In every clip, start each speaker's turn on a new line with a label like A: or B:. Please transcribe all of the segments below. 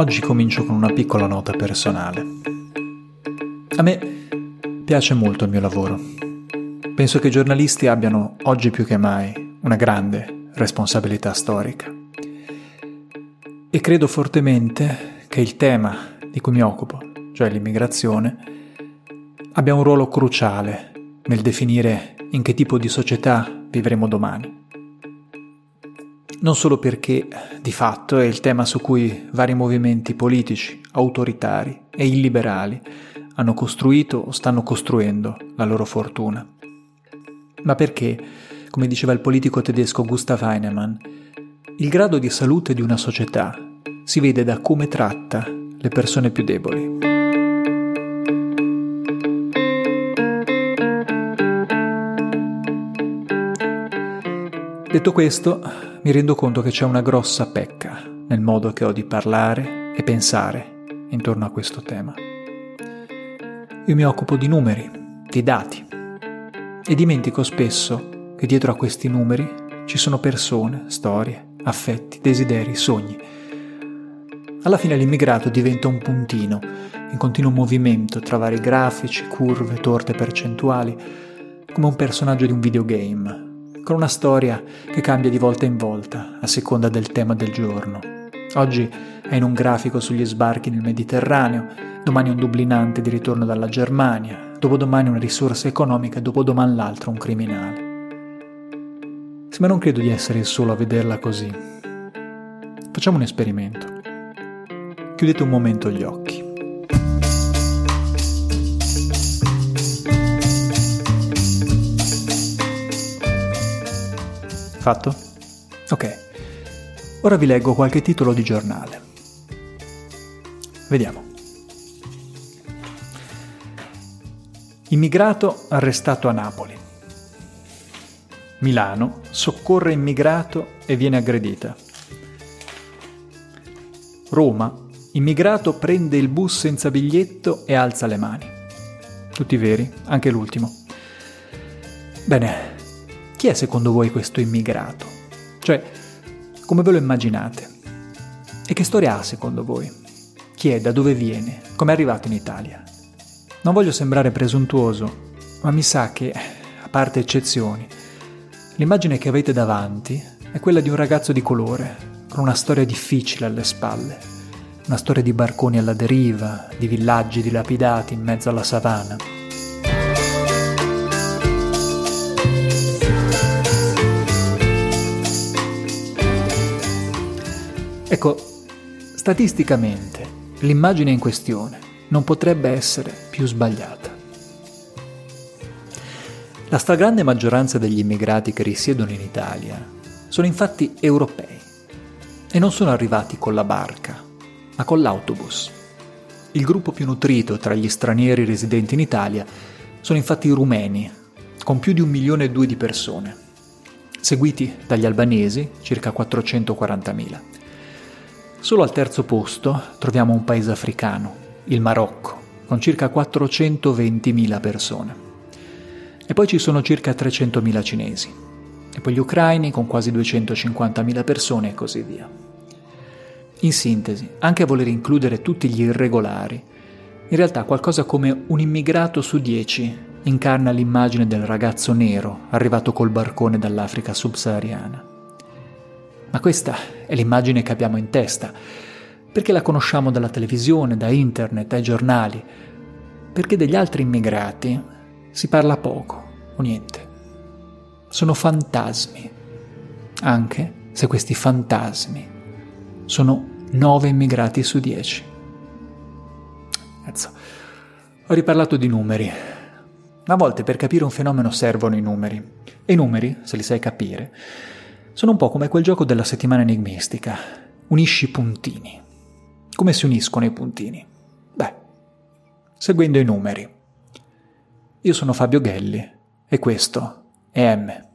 A: Oggi comincio con una piccola nota personale. A me piace molto il mio lavoro. Penso che i giornalisti abbiano, oggi più che mai, una grande responsabilità storica. E credo fortemente che il tema di cui mi occupo, cioè l'immigrazione, abbia un ruolo cruciale nel definire in che tipo di società vivremo domani non solo perché di fatto è il tema su cui vari movimenti politici, autoritari e illiberali hanno costruito o stanno costruendo la loro fortuna, ma perché, come diceva il politico tedesco Gustav Heinemann, il grado di salute di una società si vede da come tratta le persone più deboli. Detto questo, mi rendo conto che c'è una grossa pecca nel modo che ho di parlare e pensare intorno a questo tema. Io mi occupo di numeri, di dati, e dimentico spesso che dietro a questi numeri ci sono persone, storie, affetti, desideri, sogni. Alla fine l'immigrato diventa un puntino in continuo movimento tra vari grafici, curve, torte percentuali, come un personaggio di un videogame con una storia che cambia di volta in volta a seconda del tema del giorno. Oggi è in un grafico sugli sbarchi nel Mediterraneo, domani un dublinante di ritorno dalla Germania, dopodomani una risorsa economica, dopodomani l'altro un criminale. Ma non credo di essere il solo a vederla così. Facciamo un esperimento. Chiudete un momento gli occhi. Fatto? Ok. Ora vi leggo qualche titolo di giornale. Vediamo. Immigrato arrestato a Napoli. Milano soccorre immigrato e viene aggredita. Roma, immigrato prende il bus senza biglietto e alza le mani. Tutti veri, anche l'ultimo. Bene, chi è secondo voi questo immigrato? Cioè, come ve lo immaginate? E che storia ha secondo voi? Chi è? Da dove viene? Come è arrivato in Italia? Non voglio sembrare presuntuoso, ma mi sa che, a parte eccezioni, l'immagine che avete davanti è quella di un ragazzo di colore, con una storia difficile alle spalle, una storia di barconi alla deriva, di villaggi dilapidati in mezzo alla savana. Ecco, statisticamente l'immagine in questione non potrebbe essere più sbagliata. La stragrande maggioranza degli immigrati che risiedono in Italia sono infatti europei e non sono arrivati con la barca, ma con l'autobus. Il gruppo più nutrito tra gli stranieri residenti in Italia sono infatti i rumeni, con più di un milione e due di persone, seguiti dagli albanesi, circa 440.000 Solo al terzo posto troviamo un paese africano, il Marocco, con circa 420.000 persone. E poi ci sono circa 300.000 cinesi. E poi gli ucraini con quasi 250.000 persone e così via. In sintesi, anche a voler includere tutti gli irregolari, in realtà qualcosa come un immigrato su dieci incarna l'immagine del ragazzo nero arrivato col barcone dall'Africa subsahariana. Ma questa è l'immagine che abbiamo in testa, perché la conosciamo dalla televisione, da internet, dai giornali, perché degli altri immigrati si parla poco o niente. Sono fantasmi, anche se questi fantasmi sono 9 immigrati su 10. Cazzo, ho riparlato di numeri. A volte per capire un fenomeno servono i numeri. E i numeri, se li sai capire, sono un po' come quel gioco della settimana enigmistica. Unisci i puntini. Come si uniscono i puntini? Beh, seguendo i numeri. Io sono Fabio Gelli e questo è M.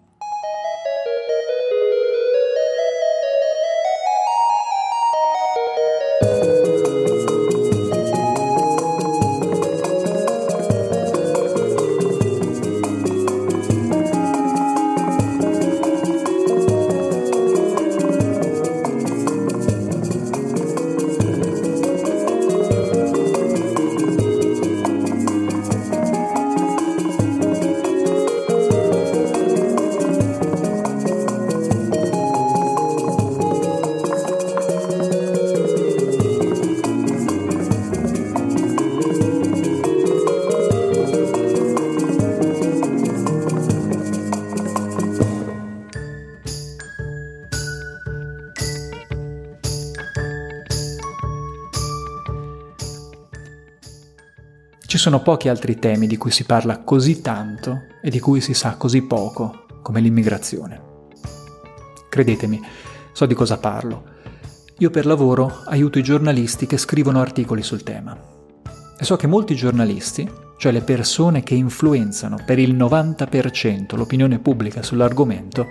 A: sono pochi altri temi di cui si parla così tanto e di cui si sa così poco come l'immigrazione. Credetemi, so di cosa parlo. Io per lavoro aiuto i giornalisti che scrivono articoli sul tema. E so che molti giornalisti, cioè le persone che influenzano per il 90% l'opinione pubblica sull'argomento,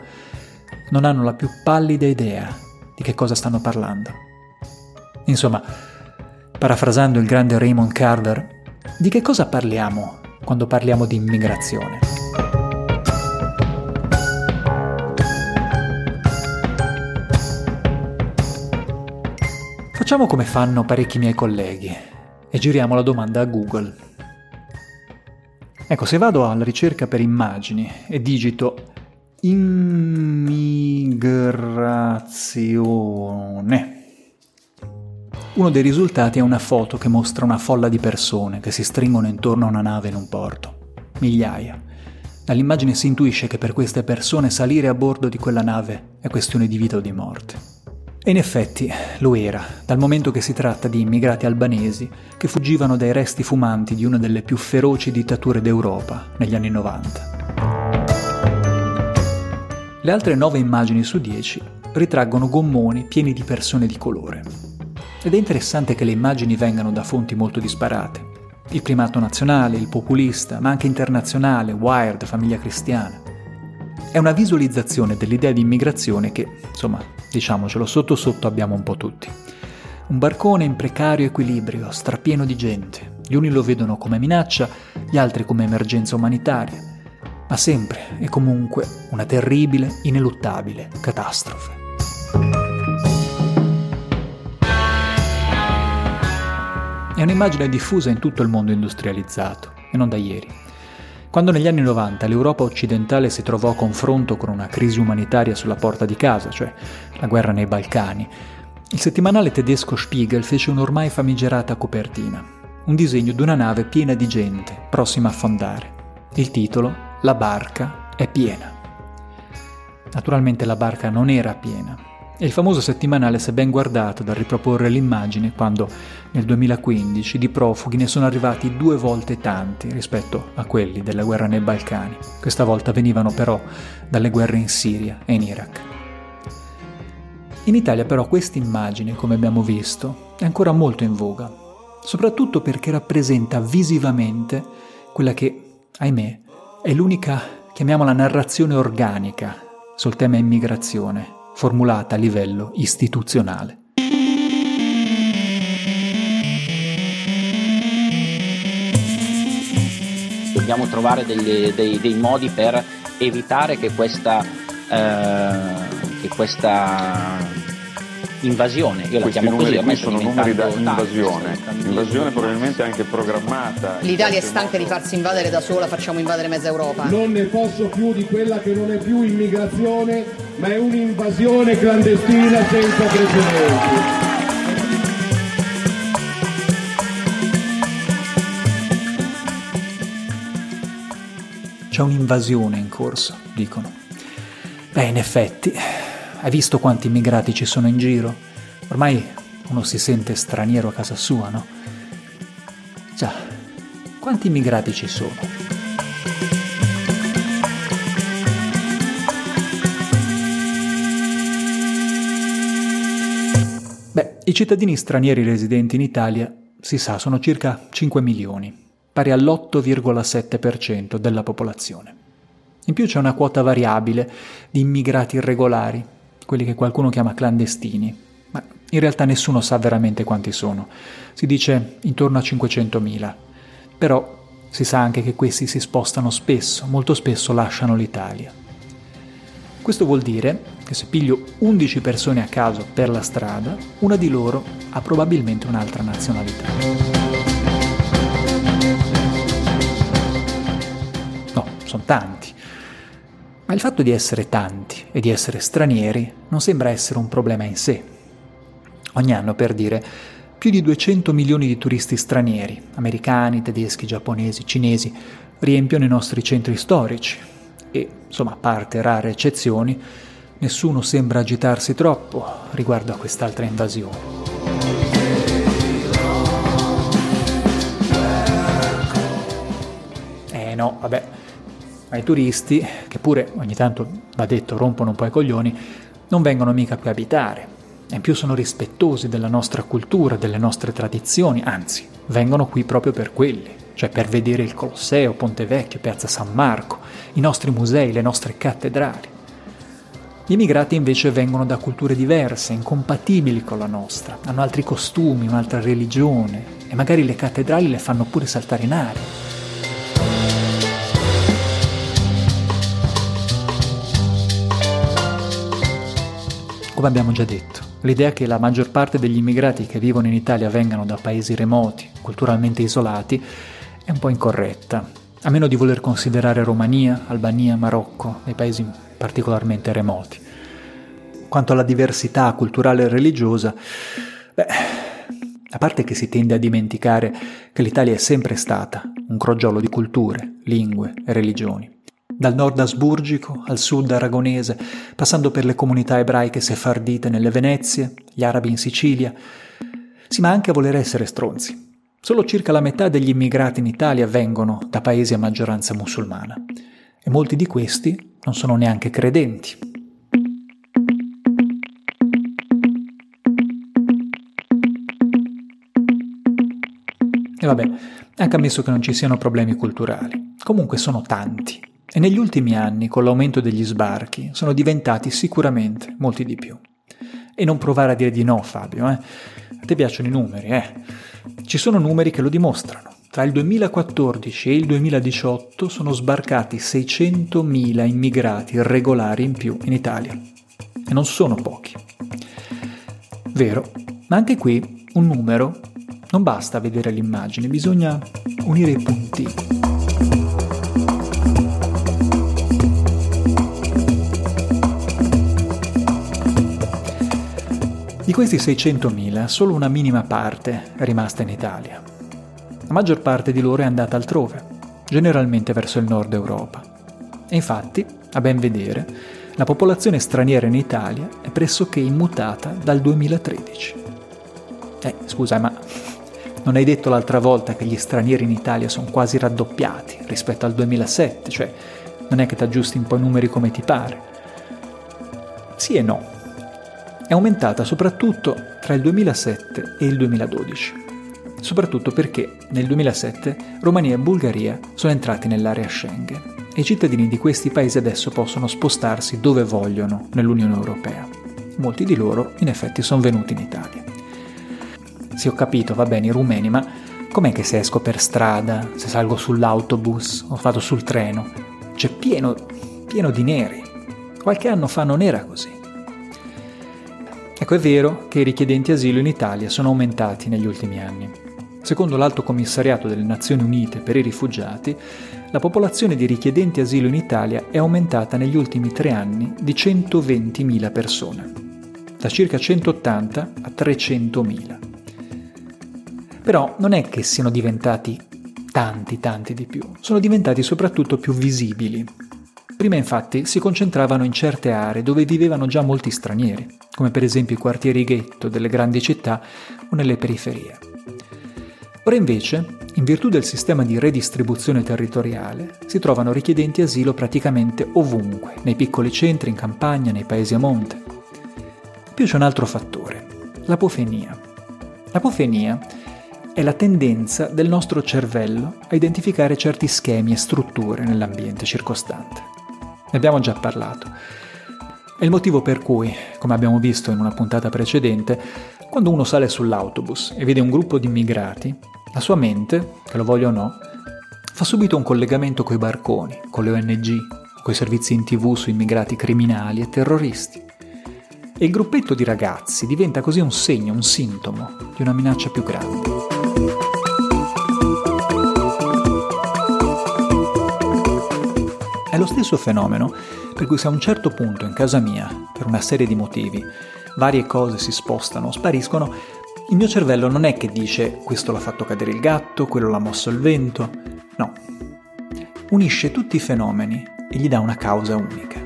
A: non hanno la più pallida idea di che cosa stanno parlando. Insomma, parafrasando il grande Raymond Carver, di che cosa parliamo quando parliamo di immigrazione? Facciamo come fanno parecchi miei colleghi e giriamo la domanda a Google. Ecco, se vado alla ricerca per immagini e digito immigrazione, uno dei risultati è una foto che mostra una folla di persone che si stringono intorno a una nave in un porto. Migliaia. Dall'immagine si intuisce che per queste persone salire a bordo di quella nave è questione di vita o di morte. E in effetti lo era, dal momento che si tratta di immigrati albanesi che fuggivano dai resti fumanti di una delle più feroci dittature d'Europa negli anni 90. Le altre nove immagini su dieci ritraggono gommoni pieni di persone di colore, ed è interessante che le immagini vengano da fonti molto disparate. Il primato nazionale, il populista, ma anche internazionale, Wired, famiglia cristiana. È una visualizzazione dell'idea di immigrazione che, insomma, diciamocelo, sotto sotto abbiamo un po' tutti. Un barcone in precario equilibrio, strapieno di gente. Gli uni lo vedono come minaccia, gli altri come emergenza umanitaria, ma sempre e comunque una terribile, ineluttabile catastrofe. È un'immagine diffusa in tutto il mondo industrializzato, e non da ieri. Quando negli anni 90 l'Europa occidentale si trovò a confronto con una crisi umanitaria sulla porta di casa, cioè la guerra nei Balcani, il settimanale tedesco Spiegel fece un'ormai famigerata copertina, un disegno di una nave piena di gente, prossima a affondare. Il titolo La barca è piena. Naturalmente la barca non era piena, e il famoso settimanale è ben guardato dal riproporre l'immagine quando nel 2015 di profughi ne sono arrivati due volte tanti rispetto a quelli della guerra nei Balcani. Questa volta venivano però dalle guerre in Siria e in Iraq. In Italia però questa immagine, come abbiamo visto, è ancora molto in voga, soprattutto perché rappresenta visivamente quella che, ahimè, è l'unica, chiamiamola narrazione organica sul tema immigrazione formulata a livello istituzionale.
B: Dobbiamo trovare degli, dei, dei, modi per evitare che questa, eh, che questa invasione, io
C: la chiamo così, sono numeri da invasione, invasione probabilmente anche programmata.
D: L'Italia è stanca di farsi invadere da sola, facciamo invadere mezza Europa.
E: Non ne posso più di quella che non è più immigrazione, ma è un'invasione clandestina senza precedenti.
A: C'è un'invasione in corso, dicono. Beh, in effetti, hai visto quanti immigrati ci sono in giro? Ormai uno si sente straniero a casa sua, no? Già, quanti immigrati ci sono? Beh, i cittadini stranieri residenti in Italia, si sa, sono circa 5 milioni, pari all'8,7% della popolazione. In più c'è una quota variabile di immigrati irregolari, quelli che qualcuno chiama clandestini, ma in realtà nessuno sa veramente quanti sono. Si dice intorno a 500.000. Però si sa anche che questi si spostano spesso, molto spesso lasciano l'Italia. Questo vuol dire che se piglio 11 persone a caso per la strada, una di loro ha probabilmente un'altra nazionalità. No, sono tanti. Ma il fatto di essere tanti e di essere stranieri non sembra essere un problema in sé. Ogni anno, per dire, più di 200 milioni di turisti stranieri, americani, tedeschi, giapponesi, cinesi, riempiono i nostri centri storici e, insomma, a parte rare eccezioni, nessuno sembra agitarsi troppo riguardo a quest'altra invasione. eh no, vabbè, i turisti, che pure ogni tanto, va detto, rompono un po' i coglioni, non vengono mica qui a abitare. E in più sono rispettosi della nostra cultura, delle nostre tradizioni, anzi, vengono qui proprio per quelli, cioè per vedere il Colosseo, Ponte Vecchio, Piazza San Marco, i nostri musei, le nostre cattedrali. Gli immigrati invece vengono da culture diverse, incompatibili con la nostra, hanno altri costumi, un'altra religione e magari le cattedrali le fanno pure saltare in aria. Come abbiamo già detto, l'idea che la maggior parte degli immigrati che vivono in Italia vengano da paesi remoti, culturalmente isolati, è un po' incorretta, a meno di voler considerare Romania, Albania, Marocco dei paesi particolarmente remoti. Quanto alla diversità culturale e religiosa, beh, a parte che si tende a dimenticare che l'Italia è sempre stata un crogiolo di culture, lingue e religioni. Dal nord asburgico al sud aragonese, passando per le comunità ebraiche sefardite nelle Venezie, gli arabi in Sicilia. Sì, ma anche a voler essere stronzi. Solo circa la metà degli immigrati in Italia vengono da paesi a maggioranza musulmana e molti di questi non sono neanche credenti. E vabbè, anche ammesso che non ci siano problemi culturali, comunque sono tanti e negli ultimi anni, con l'aumento degli sbarchi, sono diventati sicuramente molti di più. E non provare a dire di no, Fabio, eh? A te piacciono i numeri, eh? Ci sono numeri che lo dimostrano. Tra il 2014 e il 2018 sono sbarcati 600.000 immigrati irregolari in più in Italia. E non sono pochi. Vero, ma anche qui un numero non basta vedere l'immagine, bisogna unire i punti. Di questi 600.000, solo una minima parte è rimasta in Italia. La maggior parte di loro è andata altrove, generalmente verso il nord Europa. E infatti, a ben vedere, la popolazione straniera in Italia è pressoché immutata dal 2013. Eh, scusa, ma non hai detto l'altra volta che gli stranieri in Italia sono quasi raddoppiati rispetto al 2007, cioè non è che ti aggiusti un po' i numeri come ti pare. Sì e no. È aumentata soprattutto tra il 2007 e il 2012 soprattutto perché nel 2007 Romania e Bulgaria sono entrati nell'area Schengen e i cittadini di questi paesi adesso possono spostarsi dove vogliono nell'Unione Europea. Molti di loro in effetti sono venuti in Italia. Sì, ho capito, va bene, i rumeni, ma com'è che se esco per strada, se salgo sull'autobus o vado sul treno, c'è pieno, pieno di neri. Qualche anno fa non era così. Ecco, è vero che i richiedenti asilo in Italia sono aumentati negli ultimi anni. Secondo l'Alto Commissariato delle Nazioni Unite per i rifugiati, la popolazione di richiedenti asilo in Italia è aumentata negli ultimi tre anni di 120.000 persone, da circa 180 a 300.000. Però non è che siano diventati tanti, tanti di più, sono diventati soprattutto più visibili. Prima infatti si concentravano in certe aree dove vivevano già molti stranieri, come per esempio i quartieri ghetto delle grandi città o nelle periferie. Ora invece, in virtù del sistema di redistribuzione territoriale, si trovano richiedenti asilo praticamente ovunque, nei piccoli centri, in campagna, nei paesi a monte. Più c'è un altro fattore, l'apofenia. L'apofenia è la tendenza del nostro cervello a identificare certi schemi e strutture nell'ambiente circostante. Ne abbiamo già parlato. È il motivo per cui, come abbiamo visto in una puntata precedente, quando uno sale sull'autobus e vede un gruppo di immigrati, la sua mente, che lo voglia o no, fa subito un collegamento coi barconi, con le ONG, coi servizi in tv su immigrati criminali e terroristi. E il gruppetto di ragazzi diventa così un segno, un sintomo di una minaccia più grande. È lo stesso fenomeno per cui se a un certo punto in casa mia, per una serie di motivi, varie cose si spostano o spariscono, il mio cervello non è che dice questo l'ha fatto cadere il gatto, quello l'ha mosso il vento, no. Unisce tutti i fenomeni e gli dà una causa unica.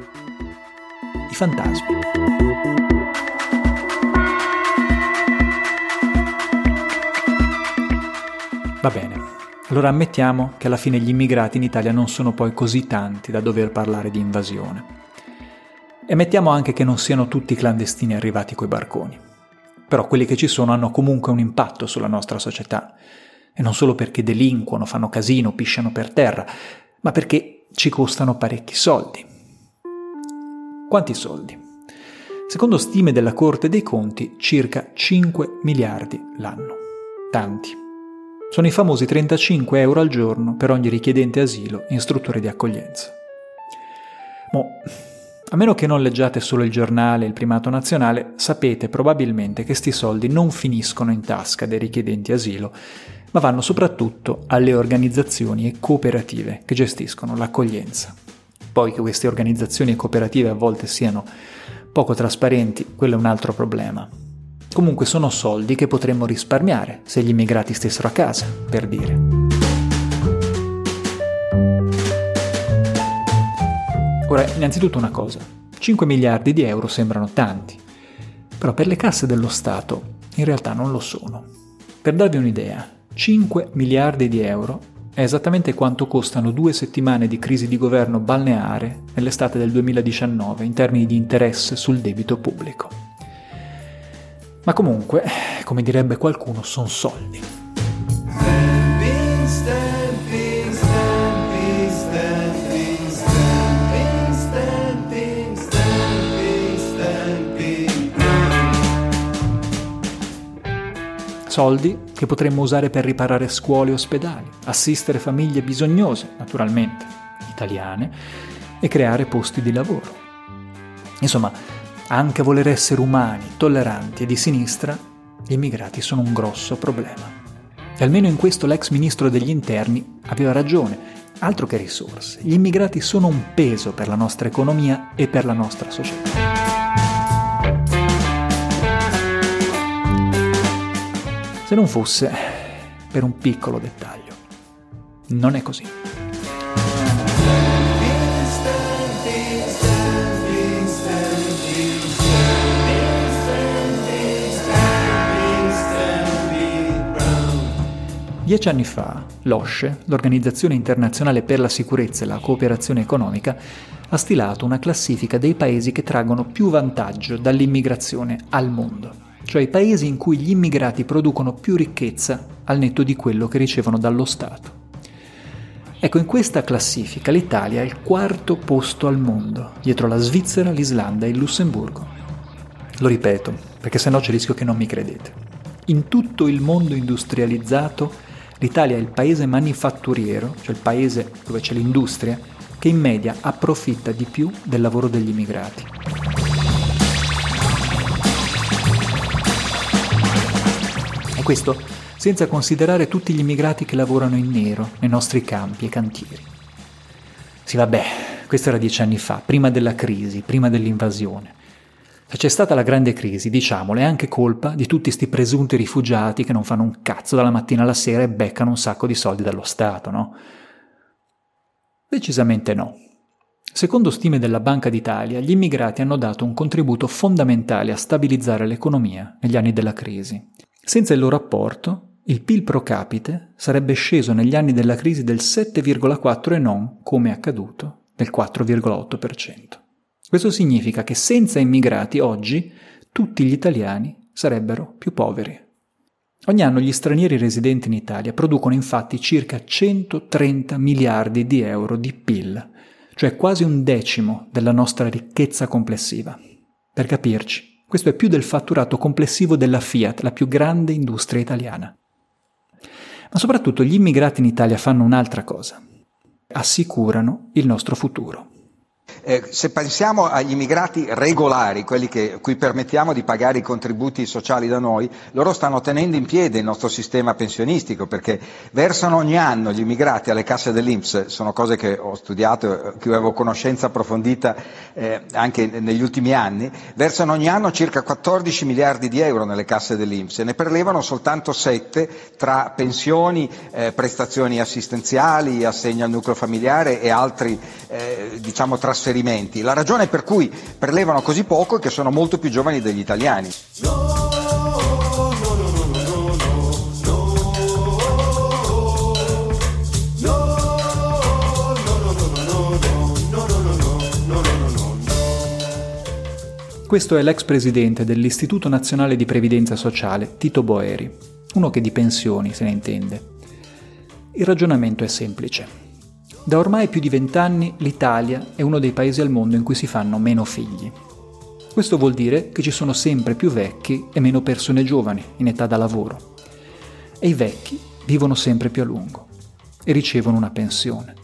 A: I fantasmi. Va bene, Allora ammettiamo che alla fine gli immigrati in Italia non sono poi così tanti da dover parlare di invasione. E mettiamo anche che non siano tutti clandestini arrivati coi barconi. Però quelli che ci sono hanno comunque un impatto sulla nostra società. E non solo perché delinquono, fanno casino, pisciano per terra, ma perché ci costano parecchi soldi. Quanti soldi? Secondo stime della Corte dei Conti, circa 5 miliardi l'anno. Tanti. Sono i famosi 35 euro al giorno per ogni richiedente asilo in strutture di accoglienza. Mo, a meno che non leggiate solo il giornale e il primato nazionale, sapete probabilmente che sti soldi non finiscono in tasca dei richiedenti asilo, ma vanno soprattutto alle organizzazioni e cooperative che gestiscono l'accoglienza. Poi che queste organizzazioni e cooperative a volte siano poco trasparenti, quello è un altro problema. Comunque sono soldi che potremmo risparmiare se gli immigrati stessero a casa, per dire. Ora, innanzitutto una cosa, 5 miliardi di euro sembrano tanti, però per le casse dello Stato in realtà non lo sono. Per darvi un'idea, 5 miliardi di euro è esattamente quanto costano due settimane di crisi di governo balneare nell'estate del 2019 in termini di interesse sul debito pubblico. Ma comunque, come direbbe qualcuno, sono soldi. soldi che potremmo usare per riparare scuole e ospedali, assistere famiglie bisognose, naturalmente, italiane, e creare posti di lavoro. Insomma, anche a voler essere umani, tolleranti e di sinistra, gli immigrati sono un grosso problema. E almeno in questo l'ex ministro degli interni aveva ragione, altro che risorse. Gli immigrati sono un peso per la nostra economia e per la nostra società. se non fosse per un piccolo dettaglio. Non è così. Dieci anni fa l'OSCE, l'Organizzazione internazionale per la sicurezza e la cooperazione economica, ha stilato una classifica dei paesi che traggono più vantaggio dall'immigrazione al mondo cioè i paesi in cui gli immigrati producono più ricchezza al netto di quello che ricevono dallo Stato. Ecco, in questa classifica l'Italia è il quarto posto al mondo, dietro la Svizzera, l'Islanda e il Lussemburgo. Lo ripeto, perché sennò c'è il rischio che non mi credete. In tutto il mondo industrializzato, l'Italia è il paese manifatturiero, cioè il paese dove c'è l'industria, che in media approfitta di più del lavoro degli immigrati. questo senza considerare tutti gli immigrati che lavorano in nero nei nostri campi e cantieri. Sì, vabbè, questo era dieci anni fa, prima della crisi, prima dell'invasione. Se c'è stata la grande crisi, diciamolo, è anche colpa di tutti questi presunti rifugiati che non fanno un cazzo dalla mattina alla sera e beccano un sacco di soldi dallo Stato, no? Decisamente no. Secondo stime della Banca d'Italia, gli immigrati hanno dato un contributo fondamentale a stabilizzare l'economia negli anni della crisi. Senza il loro apporto, il PIL pro capite sarebbe sceso negli anni della crisi del 7,4 e non, come è accaduto, del 4,8%. Questo significa che senza immigrati oggi tutti gli italiani sarebbero più poveri. Ogni anno gli stranieri residenti in Italia producono infatti circa 130 miliardi di euro di PIL, cioè quasi un decimo della nostra ricchezza complessiva. Per capirci, questo è più del fatturato complessivo della Fiat, la più grande industria italiana. Ma soprattutto gli immigrati in Italia fanno un'altra cosa. Assicurano il nostro futuro.
F: Eh, se pensiamo agli immigrati regolari, quelli che, cui permettiamo di pagare i contributi sociali da noi, loro stanno tenendo in piedi il nostro sistema pensionistico perché versano ogni anno gli immigrati alle casse dell'Inps, sono cose che ho studiato, che avevo conoscenza approfondita eh, anche negli ultimi anni, versano ogni anno circa 14 miliardi di euro nelle casse dell'Inps e ne prelevano soltanto 7 tra pensioni, eh, prestazioni assistenziali, assegno al nucleo familiare e altri eh, diciamo, trasferimenti trasferimenti. La ragione per cui prelevano così poco è che sono molto più giovani degli italiani.
A: Questo è l'ex presidente dell'Istituto Nazionale di Previdenza Sociale, Tito Boeri, uno che di pensioni se ne intende. Il ragionamento è semplice. Da ormai più di vent'anni l'Italia è uno dei paesi al mondo in cui si fanno meno figli. Questo vuol dire che ci sono sempre più vecchi e meno persone giovani in età da lavoro. E i vecchi vivono sempre più a lungo e ricevono una pensione.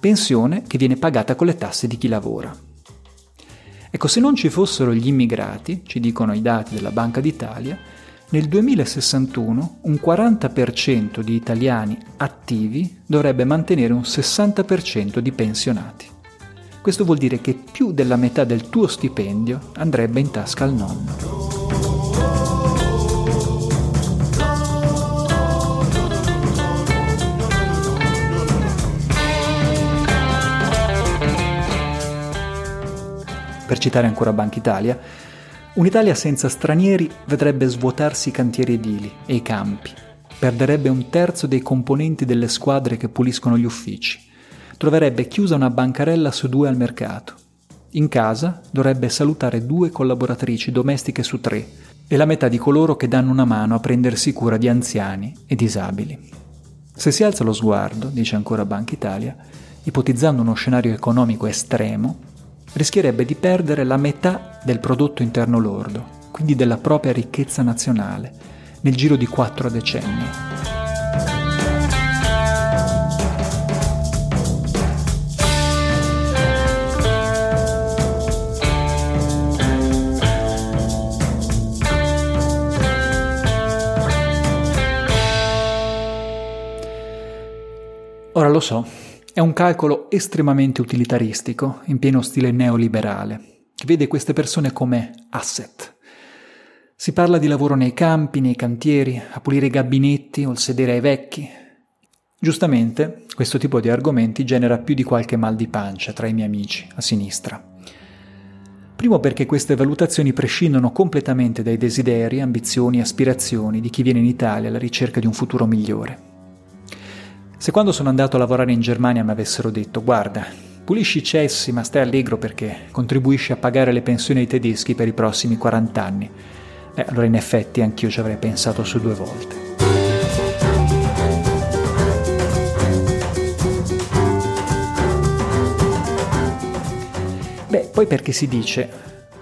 A: Pensione che viene pagata con le tasse di chi lavora. Ecco, se non ci fossero gli immigrati, ci dicono i dati della Banca d'Italia, nel 2061 un 40% di italiani attivi dovrebbe mantenere un 60% di pensionati. Questo vuol dire che più della metà del tuo stipendio andrebbe in tasca al nonno. Per citare ancora Banca Italia, un'Italia senza stranieri vedrebbe svuotarsi i cantieri edili e i campi, perderebbe un terzo dei componenti delle squadre che puliscono gli uffici, troverebbe chiusa una bancarella su due al mercato. In casa dovrebbe salutare due collaboratrici domestiche su tre e la metà di coloro che danno una mano a prendersi cura di anziani e disabili. Se si alza lo sguardo, dice ancora Banca Italia, ipotizzando uno scenario economico estremo, rischierebbe di perdere la metà del prodotto interno lordo, quindi della propria ricchezza nazionale, nel giro di quattro decenni. Ora lo so, è un calcolo estremamente utilitaristico, in pieno stile neoliberale, che vede queste persone come asset. Si parla di lavoro nei campi, nei cantieri, a pulire i gabinetti o il sedere ai vecchi. Giustamente, questo tipo di argomenti genera più di qualche mal di pancia tra i miei amici a sinistra. Primo perché queste valutazioni prescindono completamente dai desideri, ambizioni e aspirazioni di chi viene in Italia alla ricerca di un futuro migliore. Se quando sono andato a lavorare in Germania mi avessero detto guarda, pulisci i cessi ma stai allegro perché contribuisci a pagare le pensioni ai tedeschi per i prossimi 40 anni, beh allora in effetti anch'io ci avrei pensato su due volte. Beh, poi perché si dice,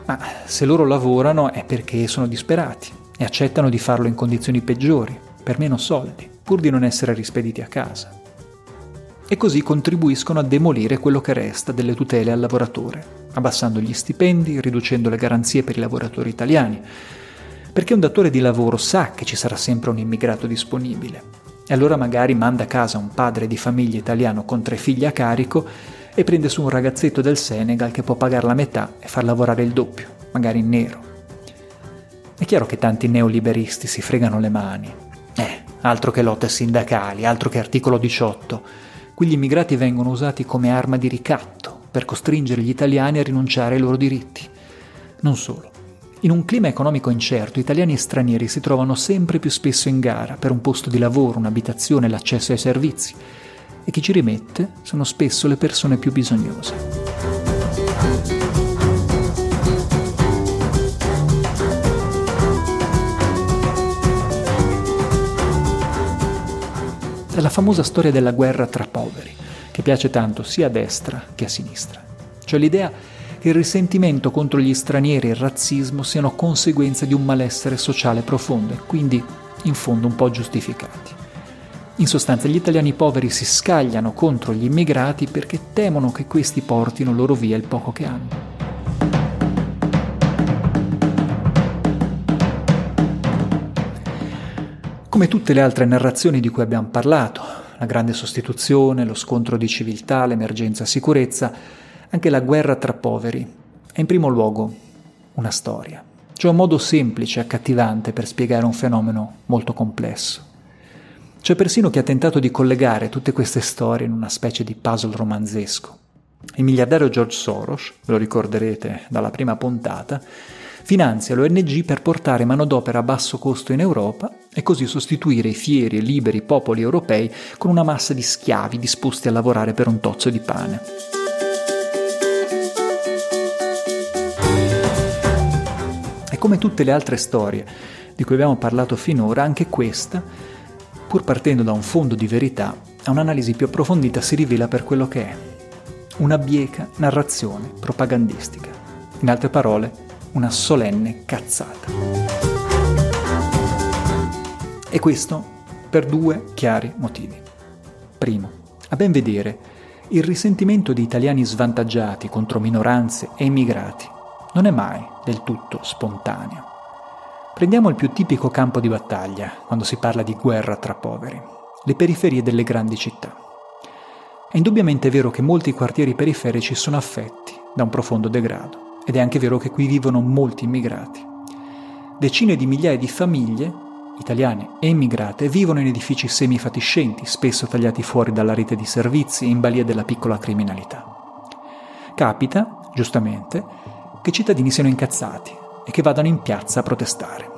A: ma se loro lavorano è perché sono disperati e accettano di farlo in condizioni peggiori, per meno soldi pur di non essere rispediti a casa. E così contribuiscono a demolire quello che resta delle tutele al lavoratore, abbassando gli stipendi, riducendo le garanzie per i lavoratori italiani, perché un datore di lavoro sa che ci sarà sempre un immigrato disponibile, e allora magari manda a casa un padre di famiglia italiano con tre figli a carico e prende su un ragazzetto del Senegal che può pagare la metà e far lavorare il doppio, magari in nero. È chiaro che tanti neoliberisti si fregano le mani. Altro che lotte sindacali, altro che articolo 18. Qui gli immigrati vengono usati come arma di ricatto per costringere gli italiani a rinunciare ai loro diritti. Non solo. In un clima economico incerto, italiani e stranieri si trovano sempre più spesso in gara per un posto di lavoro, un'abitazione, l'accesso ai servizi. E chi ci rimette sono spesso le persone più bisognose. È la famosa storia della guerra tra poveri, che piace tanto sia a destra che a sinistra. Cioè l'idea che il risentimento contro gli stranieri e il razzismo siano conseguenza di un malessere sociale profondo e quindi in fondo un po' giustificati. In sostanza gli italiani poveri si scagliano contro gli immigrati perché temono che questi portino loro via il poco che hanno. Come tutte le altre narrazioni di cui abbiamo parlato, la grande sostituzione, lo scontro di civiltà, l'emergenza sicurezza, anche la guerra tra poveri è in primo luogo una storia, cioè un modo semplice e accattivante per spiegare un fenomeno molto complesso. C'è persino chi ha tentato di collegare tutte queste storie in una specie di puzzle romanzesco. Il miliardario George Soros, lo ricorderete dalla prima puntata, finanzia l'ONG per portare manodopera a basso costo in Europa e così sostituire i fieri e liberi popoli europei con una massa di schiavi disposti a lavorare per un tozzo di pane. come tutte le altre storie di cui abbiamo parlato finora, anche questa, pur partendo da un fondo di verità, a un'analisi più approfondita si rivela per quello che è. Una bieca narrazione propagandistica. In altre parole, una solenne cazzata. E questo per due chiari motivi. Primo, a ben vedere, il risentimento di italiani svantaggiati contro minoranze e immigrati non è mai del tutto spontaneo. Prendiamo il più tipico campo di battaglia quando si parla di guerra tra poveri, le periferie delle grandi città. È indubbiamente vero che molti quartieri periferici sono affetti da un profondo degrado italiane e immigrate, vivono in edifici semifatiscenti, spesso tagliati fuori dalla rete di servizi in balia della piccola criminalità. Capita, giustamente, che i cittadini siano incazzati e che vadano in piazza a protestare.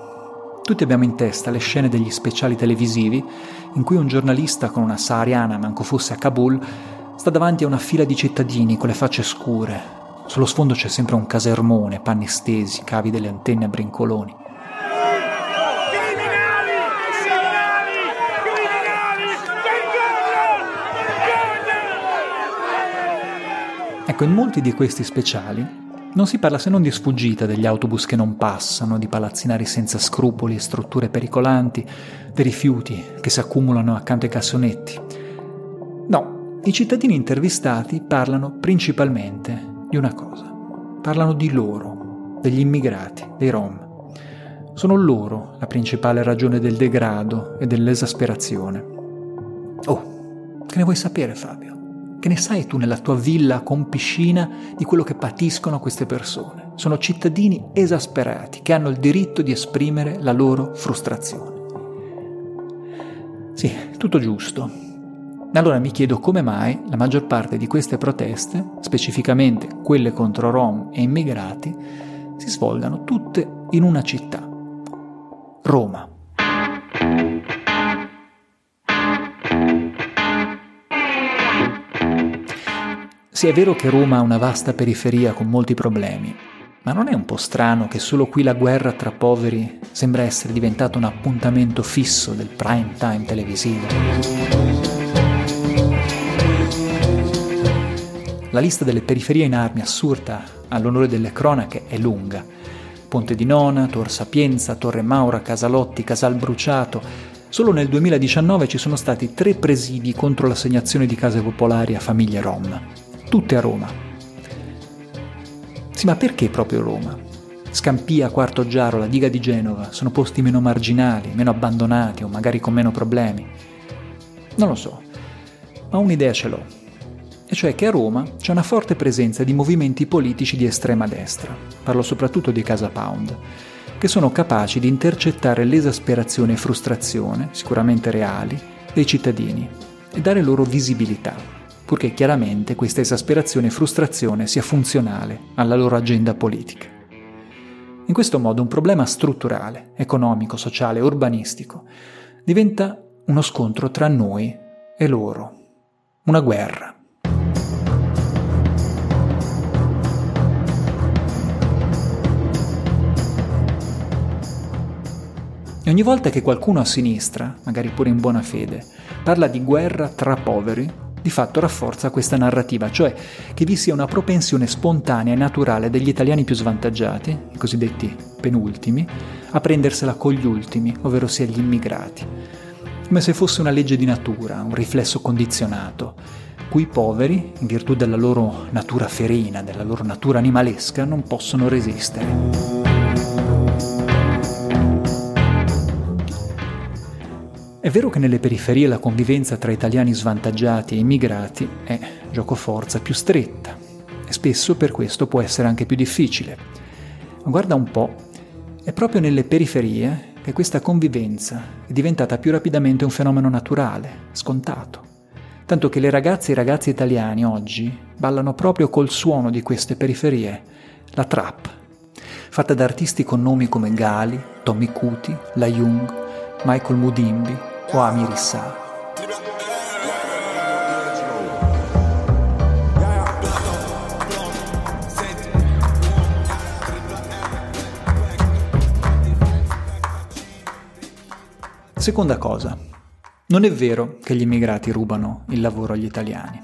A: Tutti abbiamo in testa le scene degli speciali televisivi in cui un giornalista con una sahariana, manco fosse a Kabul, sta davanti a una fila di cittadini con le facce scure. Sullo sfondo c'è sempre un casermone, panni stesi, cavi delle antenne a brincoloni. Ecco, in molti di questi speciali non si parla se non di sfuggita degli autobus che non passano, di palazzinari senza scrupoli e strutture pericolanti, dei rifiuti che si accumulano accanto ai cassonetti. No, i cittadini intervistati parlano principalmente di una cosa. Parlano di loro, degli immigrati, dei rom. Sono loro la principale ragione del degrado e dell'esasperazione. Oh, che ne vuoi sapere Fabio? Che ne sai tu nella tua villa con piscina di quello che patiscono queste persone? Sono cittadini esasperati che hanno il diritto di esprimere la loro frustrazione. Sì, tutto giusto. Allora mi chiedo come mai la maggior parte di queste proteste, specificamente quelle contro rom e immigrati, si svolgano tutte in una città, Roma. Sì, è vero che Roma ha una vasta periferia con molti problemi, ma non è un po' strano che solo qui la guerra tra poveri sembra essere diventata un appuntamento fisso del prime time televisivo? La lista delle periferie in armi assurda all'onore delle cronache è lunga. Ponte di Nona, Tor Sapienza, Torre Maura, Casalotti, Casal Bruciato. Solo nel 2019 ci sono stati tre presidi contro l'assegnazione di case popolari a famiglie rom tutte a Roma. Sì, ma perché proprio Roma? Scampia, Quarto Giaro, la diga di Genova sono posti meno marginali, meno abbandonati o magari con meno problemi? Non lo so, ma un'idea ce l'ho. E cioè che a Roma c'è una forte presenza di movimenti politici di estrema destra, parlo soprattutto di Casa Pound, che sono capaci di intercettare l'esasperazione e frustrazione, sicuramente reali, dei cittadini e dare loro visibilità purché chiaramente questa esasperazione e frustrazione sia funzionale alla loro agenda politica. In questo modo un problema strutturale, economico, sociale, urbanistico diventa uno scontro tra noi e loro, una guerra. E ogni volta che qualcuno a sinistra, magari pure in buona fede, parla di guerra tra poveri, di fatto rafforza questa narrativa, cioè che vi sia una propensione spontanea e naturale degli italiani più svantaggiati, i cosiddetti penultimi, a prendersela con gli ultimi, ovvero sia gli immigrati, come se fosse una legge di natura, un riflesso condizionato, cui i poveri, in virtù della loro natura ferina, della loro natura animalesca, non possono resistere. È vero che nelle periferie la convivenza tra italiani svantaggiati e immigrati è, gioco forza, più stretta e spesso per questo può essere anche più difficile. Ma guarda un po', è proprio nelle periferie che questa convivenza è diventata più rapidamente un fenomeno naturale, scontato. Tanto che le ragazze e i ragazzi italiani oggi ballano proprio col suono di queste periferie, la trap, fatta da artisti con nomi come Gali, Tommy Cuti, La Jung, Michael Mudimbi, qua mi rissà. Seconda cosa, non è vero che gli immigrati rubano il lavoro agli italiani.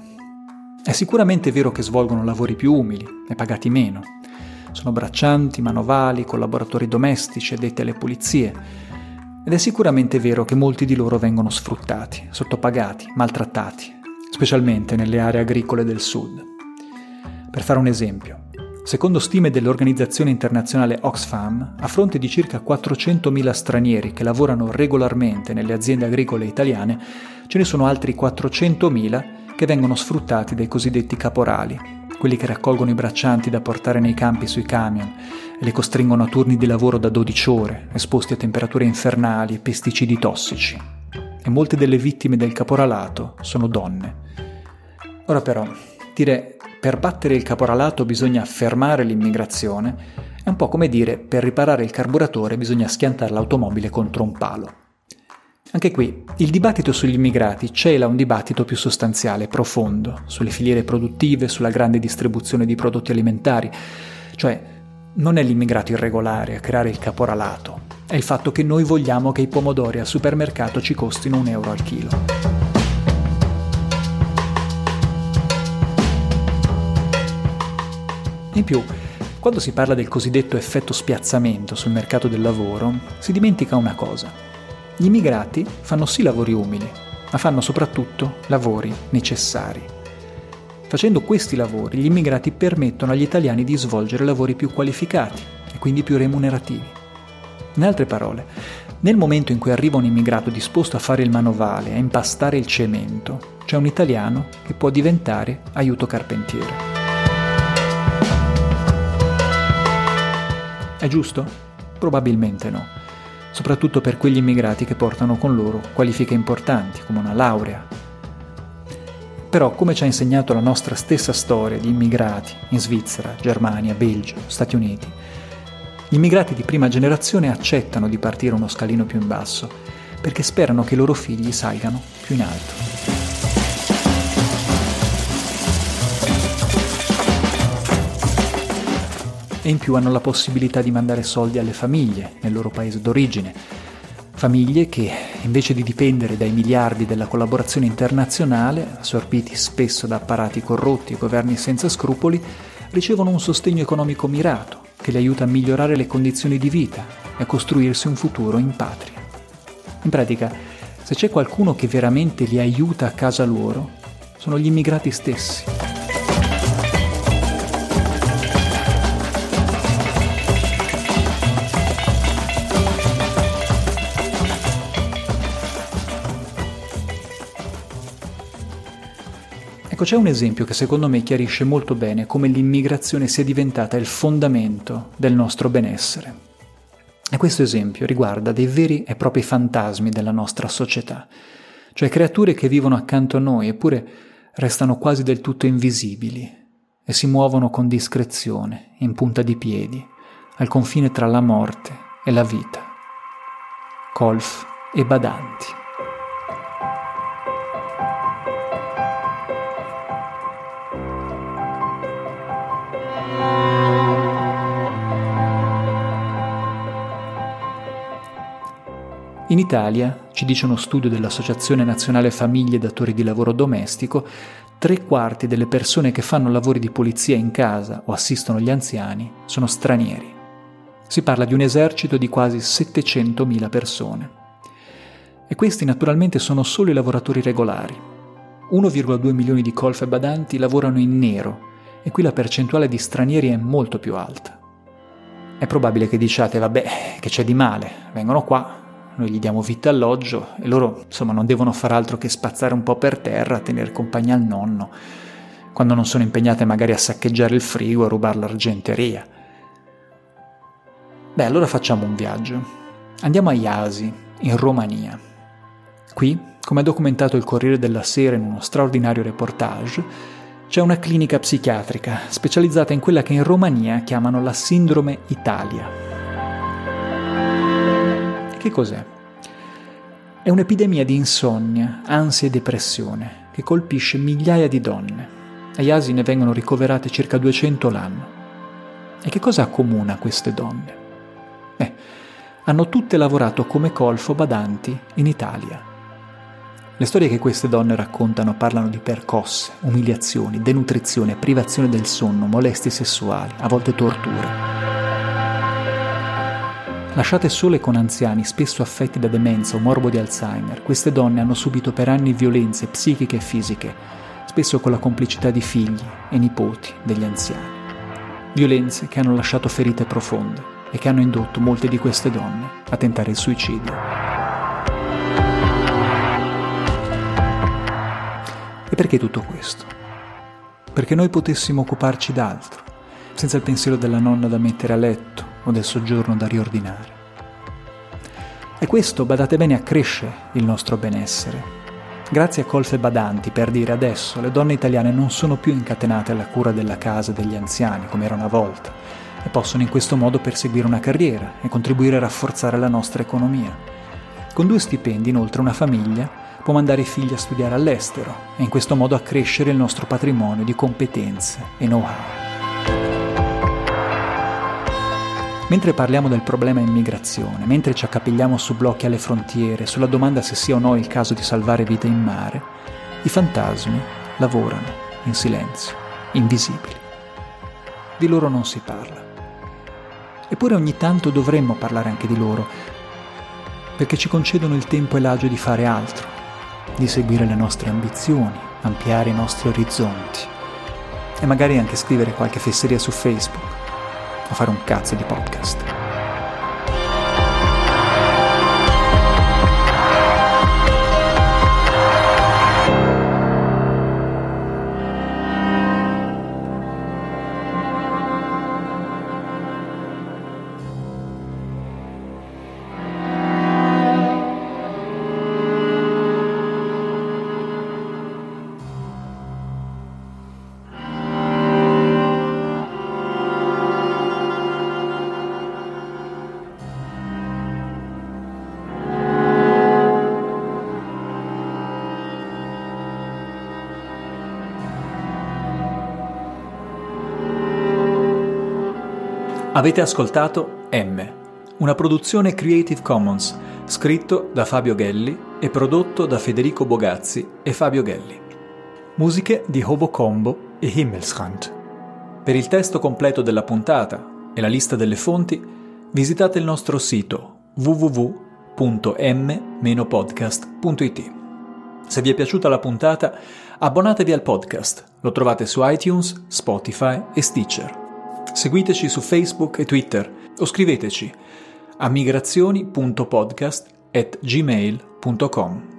A: È sicuramente vero che svolgono lavori più umili e pagati meno. Sono braccianti, manovali, collaboratori domestici, addetti alle pulizie, ed è sicuramente vero che molti di loro vengono sfruttati, sottopagati, maltrattati, specialmente nelle aree agricole del sud. Per fare un esempio, Secondo stime dell'organizzazione internazionale Oxfam, a fronte di circa 400.000 stranieri che lavorano regolarmente nelle aziende agricole italiane, ce ne sono altri 400.000 che vengono sfruttati dai cosiddetti caporali, quelli che raccolgono i braccianti da portare nei campi sui camion e li costringono a turni di lavoro da 12 ore, esposti a temperature infernali e pesticidi tossici. E molte delle vittime del caporalato sono donne. Ora però, dire per battere il caporalato bisogna fermare l'immigrazione, è un po' come dire per riparare il carburatore bisogna schiantare l'automobile contro un palo. Anche qui, il dibattito sugli immigrati cela un dibattito più sostanziale, profondo, sulle filiere produttive, sulla grande distribuzione di prodotti alimentari. Cioè, non è l'immigrato irregolare a creare il caporalato, è il fatto che noi vogliamo che i pomodori al supermercato ci costino un euro al chilo. In più, quando si parla del cosiddetto effetto spiazzamento sul mercato del lavoro, si dimentica una cosa. Gli immigrati fanno sì lavori umili, ma fanno soprattutto lavori necessari. Facendo questi lavori, gli immigrati permettono agli italiani di svolgere lavori più qualificati e quindi più remunerativi. In altre parole, nel momento in cui arriva un immigrato disposto a fare il manovale, a impastare il cemento, c'è un italiano che può diventare aiuto carpentiere. È giusto? Probabilmente no, soprattutto per quegli immigrati che portano con loro qualifiche importanti come una laurea. Però, come ci ha insegnato la nostra stessa storia di immigrati in Svizzera, Germania, Belgio, Stati Uniti, gli immigrati di prima generazione accettano di partire uno scalino più in basso perché sperano che i loro figli salgano più in alto. E in più hanno la possibilità di mandare soldi alle famiglie nel loro paese d'origine. Famiglie che, invece di dipendere dai miliardi della collaborazione internazionale, assorbiti spesso da apparati corrotti e governi senza scrupoli, ricevono un sostegno economico mirato che li aiuta a migliorare le condizioni di vita e a costruirsi un futuro in patria. In pratica, se c'è qualcuno che veramente li aiuta a casa loro, sono gli immigrati stessi. Ecco, c'è un esempio che secondo me chiarisce molto bene come l'immigrazione sia diventata il fondamento del nostro benessere. E questo esempio riguarda dei veri e propri fantasmi della nostra società, cioè creature che vivono accanto a noi eppure restano quasi del tutto invisibili e si muovono con discrezione, in punta di piedi, al confine tra la morte e la vita. Colf e badanti. In Italia, ci dice uno studio dell'Associazione Nazionale Famiglie Datori di Lavoro Domestico, tre quarti delle persone che fanno lavori di polizia in casa o assistono gli anziani sono stranieri. Si parla di un esercito di quasi 700.000 persone. E questi naturalmente sono solo i lavoratori regolari. 1,2 milioni di colf e badanti lavorano in nero e qui la percentuale di stranieri è molto più alta. È probabile che diciate, vabbè, che c'è di male, vengono qua, noi gli diamo vita alloggio e loro insomma non devono far altro che spazzare un po' per terra, tenere compagnia al nonno, quando non sono impegnate magari a saccheggiare il frigo, a rubare l'argenteria. Beh, allora facciamo un viaggio. Andiamo a Iasi, in Romania. Qui, come ha documentato il Corriere della Sera in uno straordinario reportage, c'è una clinica psichiatrica specializzata in quella che in Romania chiamano la sindrome Italia. Che cos'è? È un'epidemia di insonnia, ansia e depressione che colpisce migliaia di donne. Agli Asi ne vengono ricoverate circa 200 l'anno. E che cosa accomuna queste donne? Eh, hanno tutte lavorato come colfo badanti in Italia. Le storie che queste donne raccontano parlano di percosse, umiliazioni, denutrizione, privazione del sonno, molestie sessuali, a volte torture. Lasciate sole con anziani spesso affetti da demenza o morbo di Alzheimer, queste donne hanno subito per anni violenze psichiche e fisiche, spesso con la complicità di figli e nipoti degli anziani. Violenze che hanno lasciato ferite profonde e che hanno indotto molte di queste donne a tentare il suicidio. E perché tutto questo? Perché noi potessimo occuparci d'altro, senza il pensiero della nonna da mettere a letto o del soggiorno da riordinare. E questo, badate bene, accresce il nostro benessere. Grazie a colfe badanti, per dire adesso, le donne italiane non sono più incatenate alla cura della casa e degli anziani come era una volta, e possono in questo modo perseguire una carriera e contribuire a rafforzare la nostra economia. Con due stipendi, inoltre, una famiglia può mandare i figli a studiare all'estero e in questo modo accrescere il nostro patrimonio di competenze e know-how. Mentre parliamo del problema immigrazione, mentre ci accapigliamo su blocchi alle frontiere, sulla domanda se sia o no il caso di salvare vite in mare, i fantasmi lavorano in silenzio, invisibili. Di loro non si parla. Eppure ogni tanto dovremmo parlare anche di loro, perché ci concedono il tempo e l'agio di fare altro, di seguire le nostre ambizioni, ampliare i nostri orizzonti e magari anche scrivere qualche fesseria su Facebook o fare un cazzo di podcast. Avete ascoltato M, una produzione Creative Commons, scritto da Fabio Gelli e prodotto da Federico Bogazzi e Fabio Gelli. Musiche di Hobo Combo e Himmelsrand. Per il testo completo della puntata e la lista delle fonti, visitate il nostro sito www.m-podcast.it. Se vi è piaciuta la puntata, abbonatevi al podcast. Lo trovate su iTunes, Spotify e Stitcher. Seguiteci su Facebook e Twitter o scriveteci a migrazioni.podcast@gmail.com.